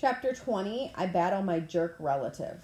Chapter 20 I Battle My Jerk Relative.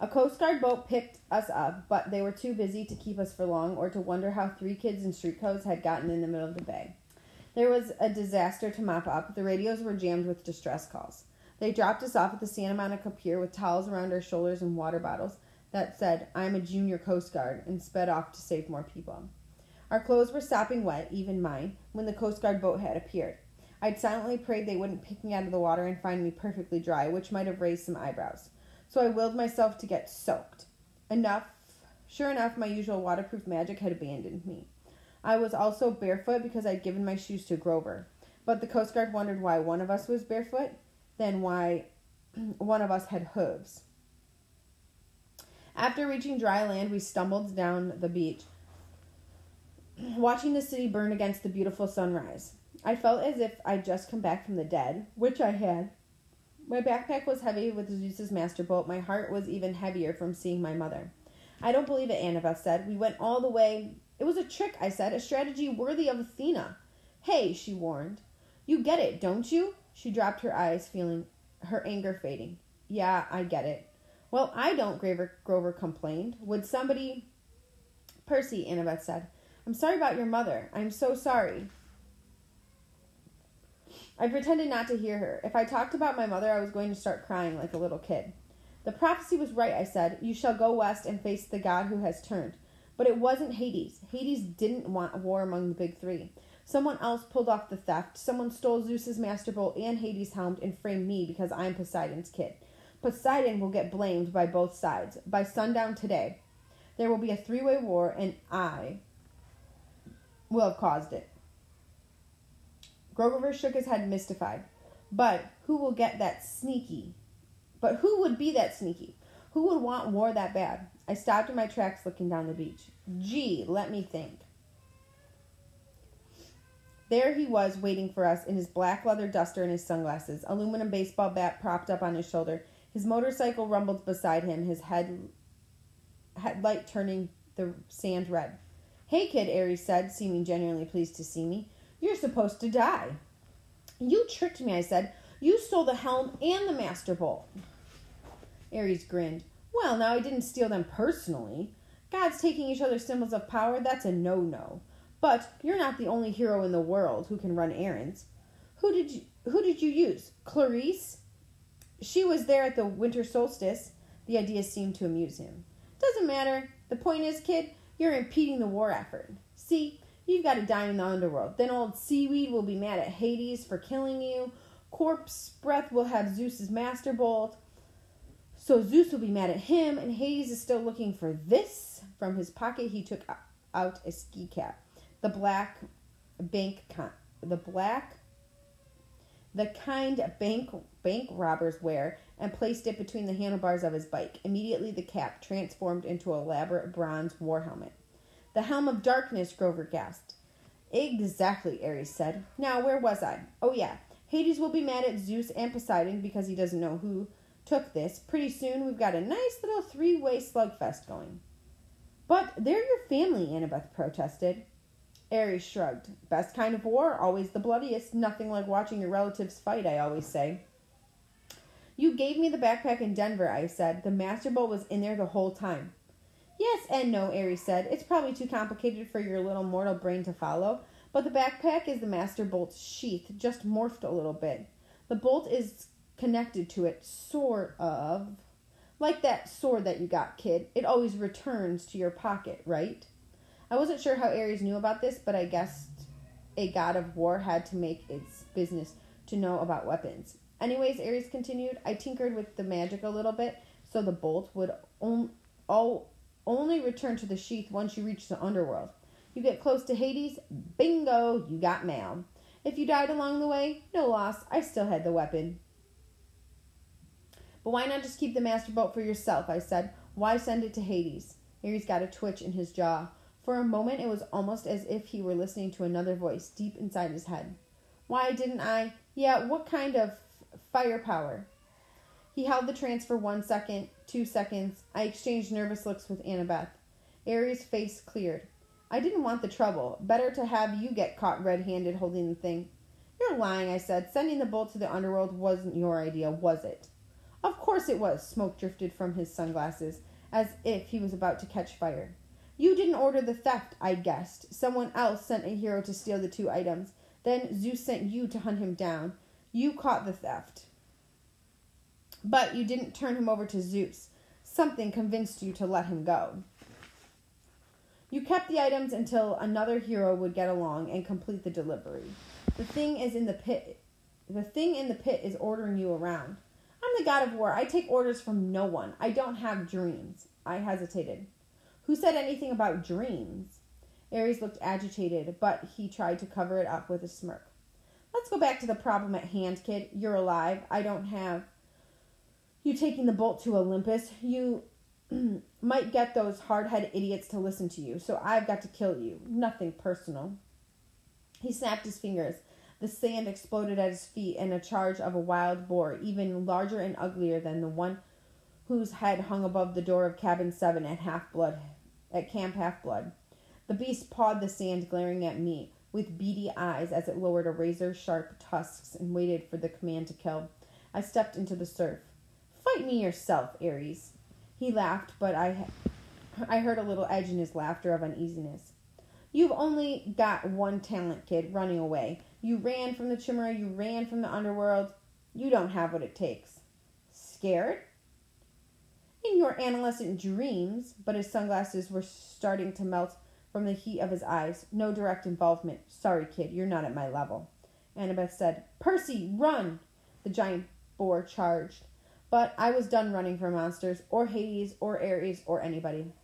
A Coast Guard boat picked us up, but they were too busy to keep us for long or to wonder how three kids in street clothes had gotten in the middle of the bay. There was a disaster to mop up. The radios were jammed with distress calls. They dropped us off at the Santa Monica Pier with towels around our shoulders and water bottles that said, I'm a junior Coast Guard, and sped off to save more people. Our clothes were sopping wet, even mine, when the Coast Guard boat had appeared. I'd silently prayed they wouldn't pick me out of the water and find me perfectly dry, which might have raised some eyebrows so I willed myself to get soaked. Enough, sure enough, my usual waterproof magic had abandoned me. I was also barefoot because I'd given my shoes to Grover. But the Coast Guard wondered why one of us was barefoot, then why one of us had hooves. After reaching dry land, we stumbled down the beach, watching the city burn against the beautiful sunrise. I felt as if I'd just come back from the dead, which I had. My backpack was heavy with Zeus's master bolt. My heart was even heavier from seeing my mother. I don't believe it, Annabeth said. We went all the way. It was a trick, I said, a strategy worthy of Athena. Hey, she warned. You get it, don't you? She dropped her eyes, feeling her anger fading. Yeah, I get it. Well, I don't, Grover, Grover complained. Would somebody. Percy, Annabeth said. I'm sorry about your mother. I'm so sorry. I pretended not to hear her. If I talked about my mother, I was going to start crying like a little kid. The prophecy was right, I said. You shall go west and face the God who has turned. But it wasn't Hades. Hades didn't want war among the big three. Someone else pulled off the theft. Someone stole Zeus's master bolt and Hades' helm and framed me because I'm Poseidon's kid. Poseidon will get blamed by both sides. By sundown today, there will be a three way war, and I will have caused it. Grover shook his head mystified. But who will get that sneaky? But who would be that sneaky? Who would want war that bad? I stopped in my tracks looking down the beach. Gee, let me think. There he was waiting for us in his black leather duster and his sunglasses, aluminum baseball bat propped up on his shoulder. His motorcycle rumbled beside him, his head headlight turning the sand red. Hey, kid, Ares said, seeming genuinely pleased to see me. You're supposed to die. You tricked me, I said. You stole the helm and the master bolt. Ares grinned. Well, now I didn't steal them personally. Gods taking each other's symbols of power, that's a no no. But you're not the only hero in the world who can run errands. Who did you who did you use? Clarisse? She was there at the winter solstice. The idea seemed to amuse him. Doesn't matter. The point is, kid, you're impeding the war effort. See, You've got to die in the underworld. Then old seaweed will be mad at Hades for killing you. Corpse breath will have Zeus's master bolt. So Zeus will be mad at him, and Hades is still looking for this. From his pocket, he took out a ski cap, the black bank, con- the black, the kind bank bank robbers wear, and placed it between the handlebars of his bike. Immediately, the cap transformed into an elaborate bronze war helmet. The helm of darkness, Grover gasped. Exactly, Ares said. Now, where was I? Oh, yeah. Hades will be mad at Zeus and Poseidon because he doesn't know who took this. Pretty soon, we've got a nice little three way slugfest going. But they're your family, Annabeth protested. Ares shrugged. Best kind of war, always the bloodiest. Nothing like watching your relatives fight, I always say. You gave me the backpack in Denver, I said. The Master Bolt was in there the whole time. Yes and no, Ares said. It's probably too complicated for your little mortal brain to follow, but the backpack is the Master Bolt's sheath, just morphed a little bit. The bolt is connected to it, sort of. Like that sword that you got, kid. It always returns to your pocket, right? I wasn't sure how Ares knew about this, but I guessed a god of war had to make its business to know about weapons. Anyways, Ares continued, I tinkered with the magic a little bit so the bolt would on, all, only return to the sheath once you reach the underworld. You get close to Hades, bingo, you got mail. If you died along the way, no loss, I still had the weapon. But why not just keep the master bolt for yourself? I said. Why send it to Hades? Ares got a twitch in his jaw. For a moment, it was almost as if he were listening to another voice deep inside his head. Why didn't I? Yeah, what kind of firepower? He held the trance for one second, two seconds. I exchanged nervous looks with Annabeth. Ares' face cleared. I didn't want the trouble. Better to have you get caught red handed holding the thing. You're lying, I said. Sending the bolt to the underworld wasn't your idea, was it? Of course it was. Smoke drifted from his sunglasses, as if he was about to catch fire. You didn't order the theft, I guessed. Someone else sent a hero to steal the two items. Then Zeus sent you to hunt him down. You caught the theft. But you didn't turn him over to Zeus. Something convinced you to let him go. You kept the items until another hero would get along and complete the delivery. The thing is in the pit. The thing in the pit is ordering you around. I'm the god of war. I take orders from no one. I don't have dreams. I hesitated. Who said anything about dreams? Ares looked agitated, but he tried to cover it up with a smirk. Let's go back to the problem at hand, kid. You're alive. I don't have you taking the bolt to Olympus. You might get those hard headed idiots to listen to you, so I've got to kill you. Nothing personal. He snapped his fingers. The sand exploded at his feet, and a charge of a wild boar, even larger and uglier than the one whose head hung above the door of cabin seven at Half Blood, at Camp Half Blood. The beast pawed the sand, glaring at me with beady eyes as it lowered a razor sharp tusks and waited for the command to kill. I stepped into the surf. Fight me yourself, Ares. He laughed, but I, I heard a little edge in his laughter of uneasiness. You've only got one talent, kid, running away. You ran from the Chimera, you ran from the underworld. You don't have what it takes. Scared? In your adolescent dreams, but his sunglasses were starting to melt from the heat of his eyes. No direct involvement. Sorry, kid, you're not at my level. Annabeth said, Percy, run! The giant boar charged. But I was done running for monsters, or Hades, or Ares, or anybody.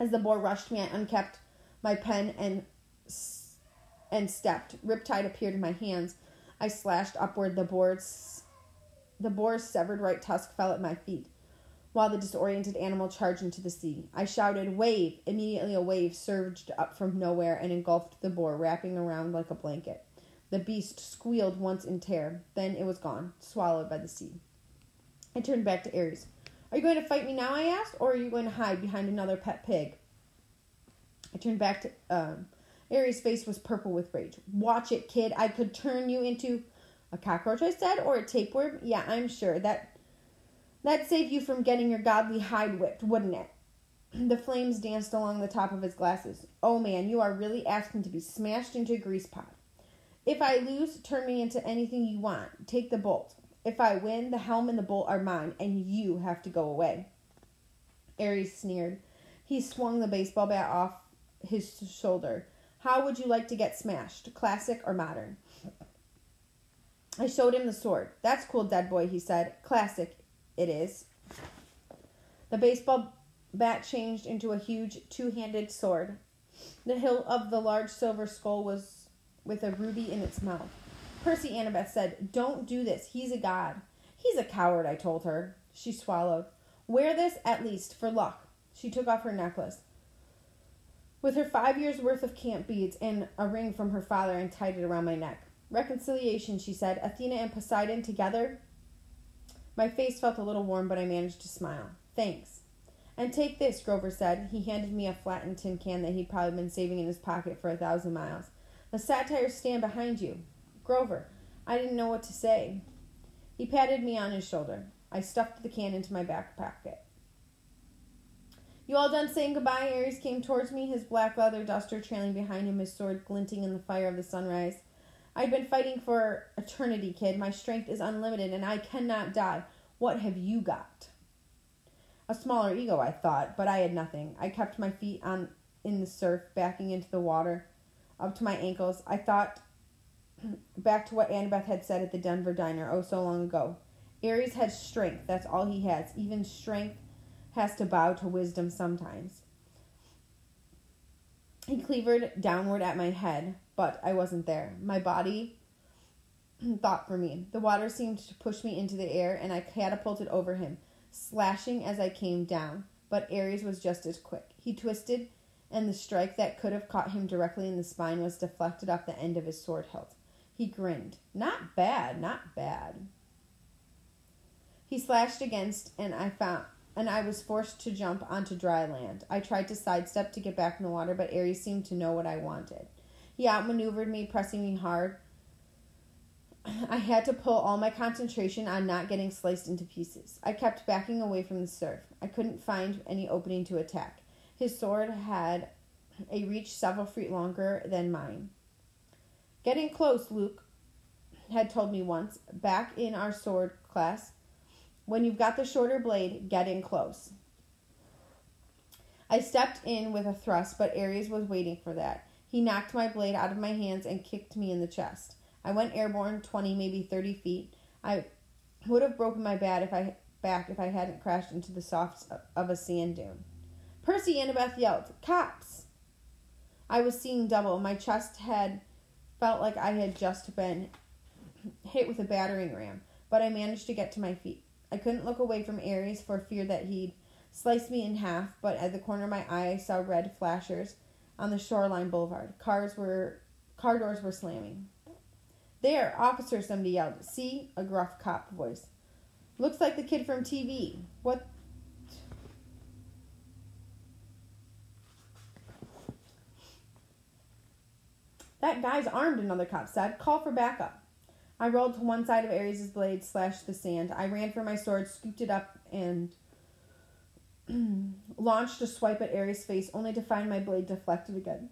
As the boar rushed me, I uncapped my pen and and stepped. Riptide appeared in my hands. I slashed upward. The boar's the boar's severed right tusk fell at my feet, while the disoriented animal charged into the sea. I shouted, "Wave!" Immediately, a wave surged up from nowhere and engulfed the boar, wrapping around like a blanket. The beast squealed once in terror. Then it was gone, swallowed by the sea. I turned back to Ares. Are you going to fight me now? I asked, or are you going to hide behind another pet pig? I turned back to um, Ares' face was purple with rage. Watch it, kid. I could turn you into a cockroach. I said, or a tapeworm. Yeah, I'm sure that that'd save you from getting your godly hide whipped, wouldn't it? The flames danced along the top of his glasses. Oh man, you are really asking to be smashed into a grease pot. If I lose, turn me into anything you want. Take the bolt. If I win, the helm and the bolt are mine, and you have to go away. Ares sneered. He swung the baseball bat off his shoulder. How would you like to get smashed, classic or modern? I showed him the sword. That's cool, dead boy, he said. Classic, it is. The baseball bat changed into a huge two handed sword. The hilt of the large silver skull was with a ruby in its mouth. Percy Annabeth said, Don't do this. He's a god. He's a coward, I told her. She swallowed. Wear this at least for luck. She took off her necklace. With her five years' worth of camp beads and a ring from her father, and tied it around my neck. Reconciliation, she said. Athena and Poseidon together? My face felt a little warm, but I managed to smile. Thanks. And take this, Grover said. He handed me a flattened tin can that he'd probably been saving in his pocket for a thousand miles. The satyrs stand behind you. Grover. I didn't know what to say. He patted me on his shoulder. I stuffed the can into my back pocket. You all done saying goodbye? Ares came towards me, his black leather duster trailing behind him, his sword glinting in the fire of the sunrise. I've been fighting for eternity, kid. My strength is unlimited, and I cannot die. What have you got? A smaller ego, I thought, but I had nothing. I kept my feet on in the surf, backing into the water up to my ankles. I thought back to what Annabeth had said at the Denver diner oh so long ago. Ares has strength. That's all he has. Even strength has to bow to wisdom sometimes. He cleavered downward at my head, but I wasn't there. My body thought for me. The water seemed to push me into the air, and I catapulted over him, slashing as I came down. But Ares was just as quick. He twisted, and the strike that could have caught him directly in the spine was deflected off the end of his sword hilt. He grinned. Not bad, not bad. He slashed against, and I found and I was forced to jump onto dry land. I tried to sidestep to get back in the water, but Ares seemed to know what I wanted. He outmaneuvered me, pressing me hard. I had to pull all my concentration on not getting sliced into pieces. I kept backing away from the surf. I couldn't find any opening to attack. His sword had a reach several feet longer than mine. Getting close, Luke had told me once, back in our sword class. When you've got the shorter blade, get in close. I stepped in with a thrust, but Ares was waiting for that. He knocked my blade out of my hands and kicked me in the chest. I went airborne 20, maybe 30 feet. I would have broken my bat if I back if I hadn't crashed into the soft of a sand dune. Percy Annabeth yelled, Cops! I was seeing double. My chest had felt like I had just been hit with a battering ram, but I managed to get to my feet. I couldn't look away from Ares for fear that he'd slice me in half, but at the corner of my eye I saw red flashers on the shoreline boulevard. Cars were car doors were slamming. There, officer, somebody yelled. See? A gruff cop voice. Looks like the kid from TV. What? That guy's armed, another cop said. Call for backup. I rolled to one side of Ares' blade, slashed the sand. I ran for my sword, scooped it up, and launched a swipe at Ares' face, only to find my blade deflected again.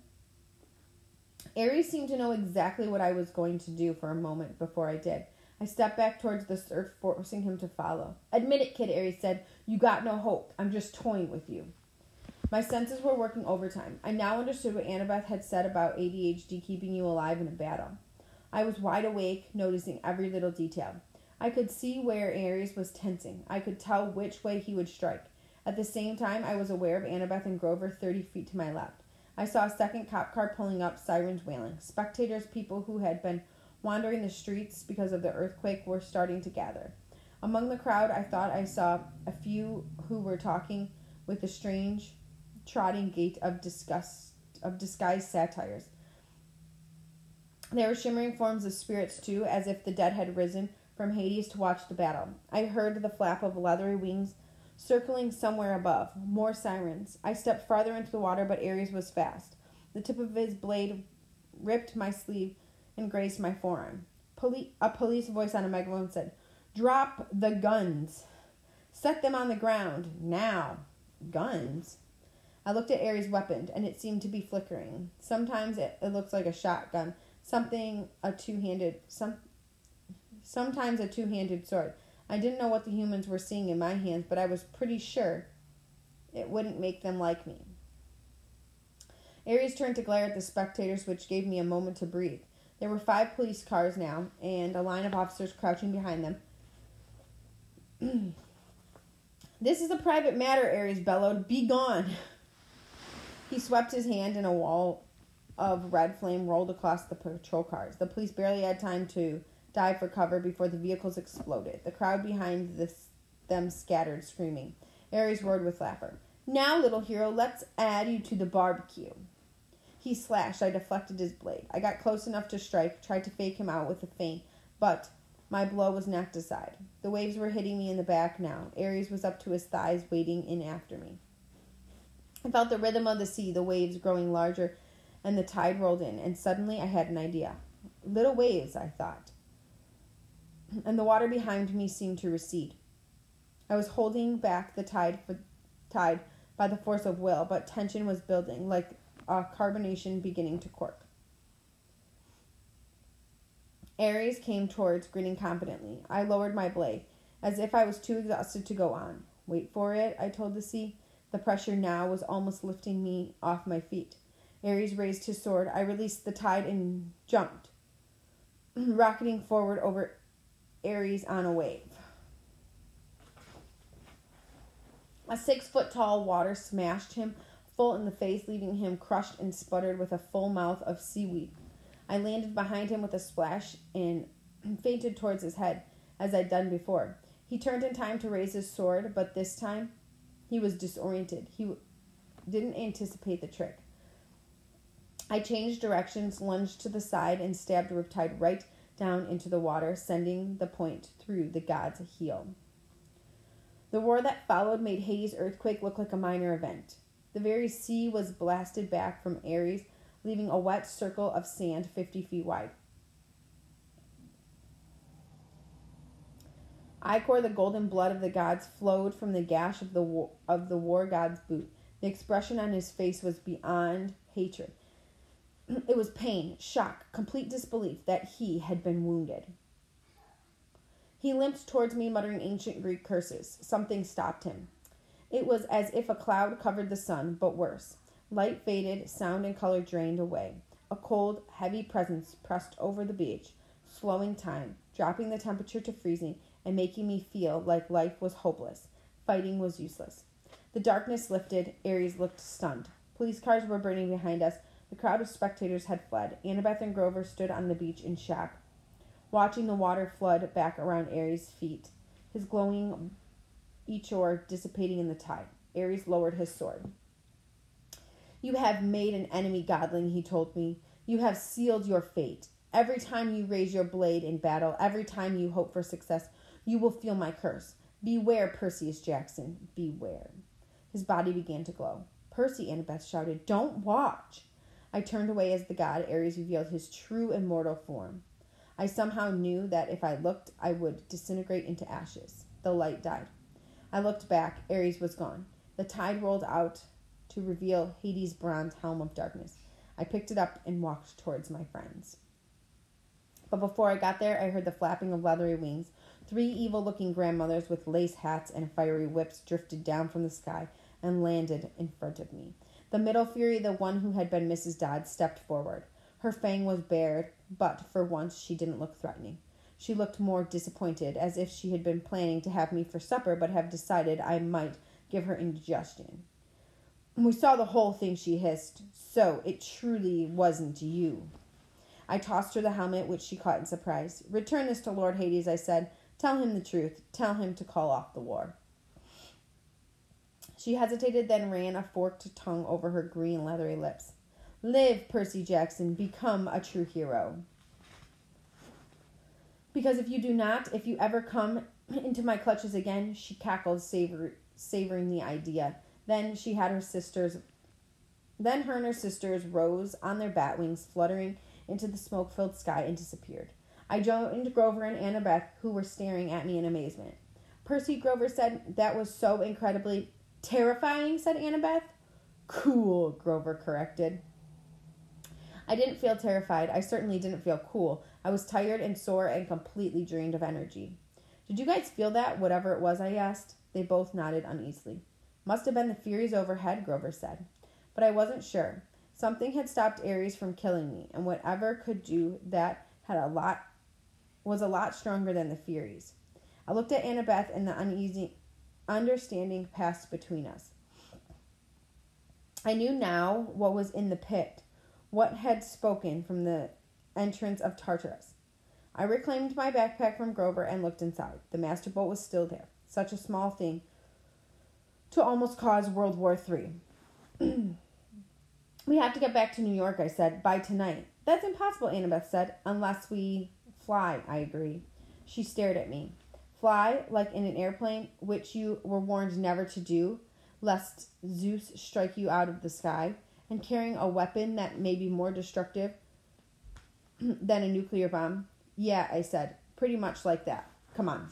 Ares seemed to know exactly what I was going to do for a moment before I did. I stepped back towards the surf, forcing him to follow. Admit it, kid, Ares said. You got no hope. I'm just toying with you. My senses were working overtime. I now understood what Annabeth had said about ADHD keeping you alive in a battle. I was wide awake, noticing every little detail. I could see where Ares was tensing. I could tell which way he would strike. At the same time, I was aware of Annabeth and Grover 30 feet to my left. I saw a second cop car pulling up, sirens wailing. Spectators, people who had been wandering the streets because of the earthquake, were starting to gather. Among the crowd, I thought I saw a few who were talking with a strange, trotting gait of disgust of disguised satyrs. There were shimmering forms of spirits too, as if the dead had risen from Hades to watch the battle. I heard the flap of leathery wings circling somewhere above. More sirens. I stepped farther into the water, but Ares was fast. The tip of his blade ripped my sleeve and grazed my forearm. Poli- a police voice on a megaphone said, Drop the guns. Set them on the ground. Now. Guns? I looked at Ares' weapon, and it seemed to be flickering. Sometimes it, it looks like a shotgun, something a two-handed, some, sometimes a two-handed sword. I didn't know what the humans were seeing in my hands, but I was pretty sure it wouldn't make them like me. Ares turned to glare at the spectators, which gave me a moment to breathe. There were five police cars now, and a line of officers crouching behind them. this is a private matter, Ares bellowed. Be gone. He swept his hand, and a wall of red flame rolled across the patrol cars. The police barely had time to dive for cover before the vehicles exploded. The crowd behind this, them scattered, screaming. Ares roared with laughter. Now, little hero, let's add you to the barbecue. He slashed. I deflected his blade. I got close enough to strike, tried to fake him out with a feint, but my blow was knocked aside. The waves were hitting me in the back now. Ares was up to his thighs, wading in after me. I felt the rhythm of the sea, the waves growing larger, and the tide rolled in, and suddenly I had an idea. Little waves, I thought and the water behind me seemed to recede. I was holding back the tide for tide by the force of will, but tension was building, like a carbonation beginning to cork. Ares came towards, grinning confidently. I lowered my blade, as if I was too exhausted to go on. Wait for it, I told the sea. The pressure now was almost lifting me off my feet. Ares raised his sword. I released the tide and jumped, rocketing forward over Ares on a wave. A six foot tall water smashed him full in the face, leaving him crushed and sputtered with a full mouth of seaweed. I landed behind him with a splash and feinted towards his head, as I'd done before. He turned in time to raise his sword, but this time he was disoriented. He didn't anticipate the trick. I changed directions, lunged to the side, and stabbed Riptide right down into the water, sending the point through the god's heel. The roar that followed made Hades' earthquake look like a minor event. The very sea was blasted back from Ares, leaving a wet circle of sand 50 feet wide. Ichor, the golden blood of the gods, flowed from the gash of the war, of the war god's boot. The expression on his face was beyond hatred. It was pain, shock, complete disbelief that he had been wounded. He limped towards me, muttering ancient Greek curses. Something stopped him. It was as if a cloud covered the sun, but worse. Light faded, sound and color drained away. A cold, heavy presence pressed over the beach, slowing time, dropping the temperature to freezing, and making me feel like life was hopeless. Fighting was useless. The darkness lifted. Ares looked stunned. Police cars were burning behind us. The crowd of spectators had fled. Annabeth and Grover stood on the beach in shock, watching the water flood back around Ares' feet, his glowing ichor dissipating in the tide. Ares lowered his sword. You have made an enemy, godling, he told me. You have sealed your fate. Every time you raise your blade in battle, every time you hope for success, you will feel my curse. Beware, Perseus Jackson, beware. His body began to glow. Percy, Annabeth shouted, Don't watch. I turned away as the god Ares revealed his true immortal form. I somehow knew that if I looked, I would disintegrate into ashes. The light died. I looked back. Ares was gone. The tide rolled out to reveal Hades' bronze helm of darkness. I picked it up and walked towards my friends. But before I got there, I heard the flapping of leathery wings. Three evil looking grandmothers with lace hats and fiery whips drifted down from the sky and landed in front of me. The middle fury, the one who had been Mrs. Dodd, stepped forward. Her fang was bared, but for once she didn't look threatening. She looked more disappointed, as if she had been planning to have me for supper, but have decided I might give her indigestion. We saw the whole thing, she hissed. So it truly wasn't you. I tossed her the helmet, which she caught in surprise. Return this to Lord Hades, I said. Tell him the truth. Tell him to call off the war. She hesitated, then ran a forked tongue over her green, leathery lips. Live, Percy Jackson. Become a true hero. Because if you do not, if you ever come into my clutches again, she cackled, savor, savoring the idea. Then she had her sisters. Then her and her sisters rose on their bat wings, fluttering into the smoke filled sky, and disappeared. I joined Grover and Annabeth, who were staring at me in amazement. Percy Grover said, That was so incredibly terrifying, said Annabeth. Cool, Grover corrected. I didn't feel terrified. I certainly didn't feel cool. I was tired and sore and completely drained of energy. Did you guys feel that, whatever it was? I asked. They both nodded uneasily. Must have been the Furies overhead, Grover said. But I wasn't sure. Something had stopped Ares from killing me, and whatever could do that had a lot was a lot stronger than the Furies. I looked at Annabeth and the uneasy understanding passed between us. I knew now what was in the pit, what had spoken from the entrance of Tartarus. I reclaimed my backpack from Grover and looked inside. The master bolt was still there. Such a small thing to almost cause World War III. we have to get back to New York, I said, by tonight. That's impossible, Annabeth said, unless we fly, I agreed. She stared at me. Fly, like in an airplane, which you were warned never to do, lest Zeus strike you out of the sky, and carrying a weapon that may be more destructive than a nuclear bomb? Yeah, I said, pretty much like that. Come on.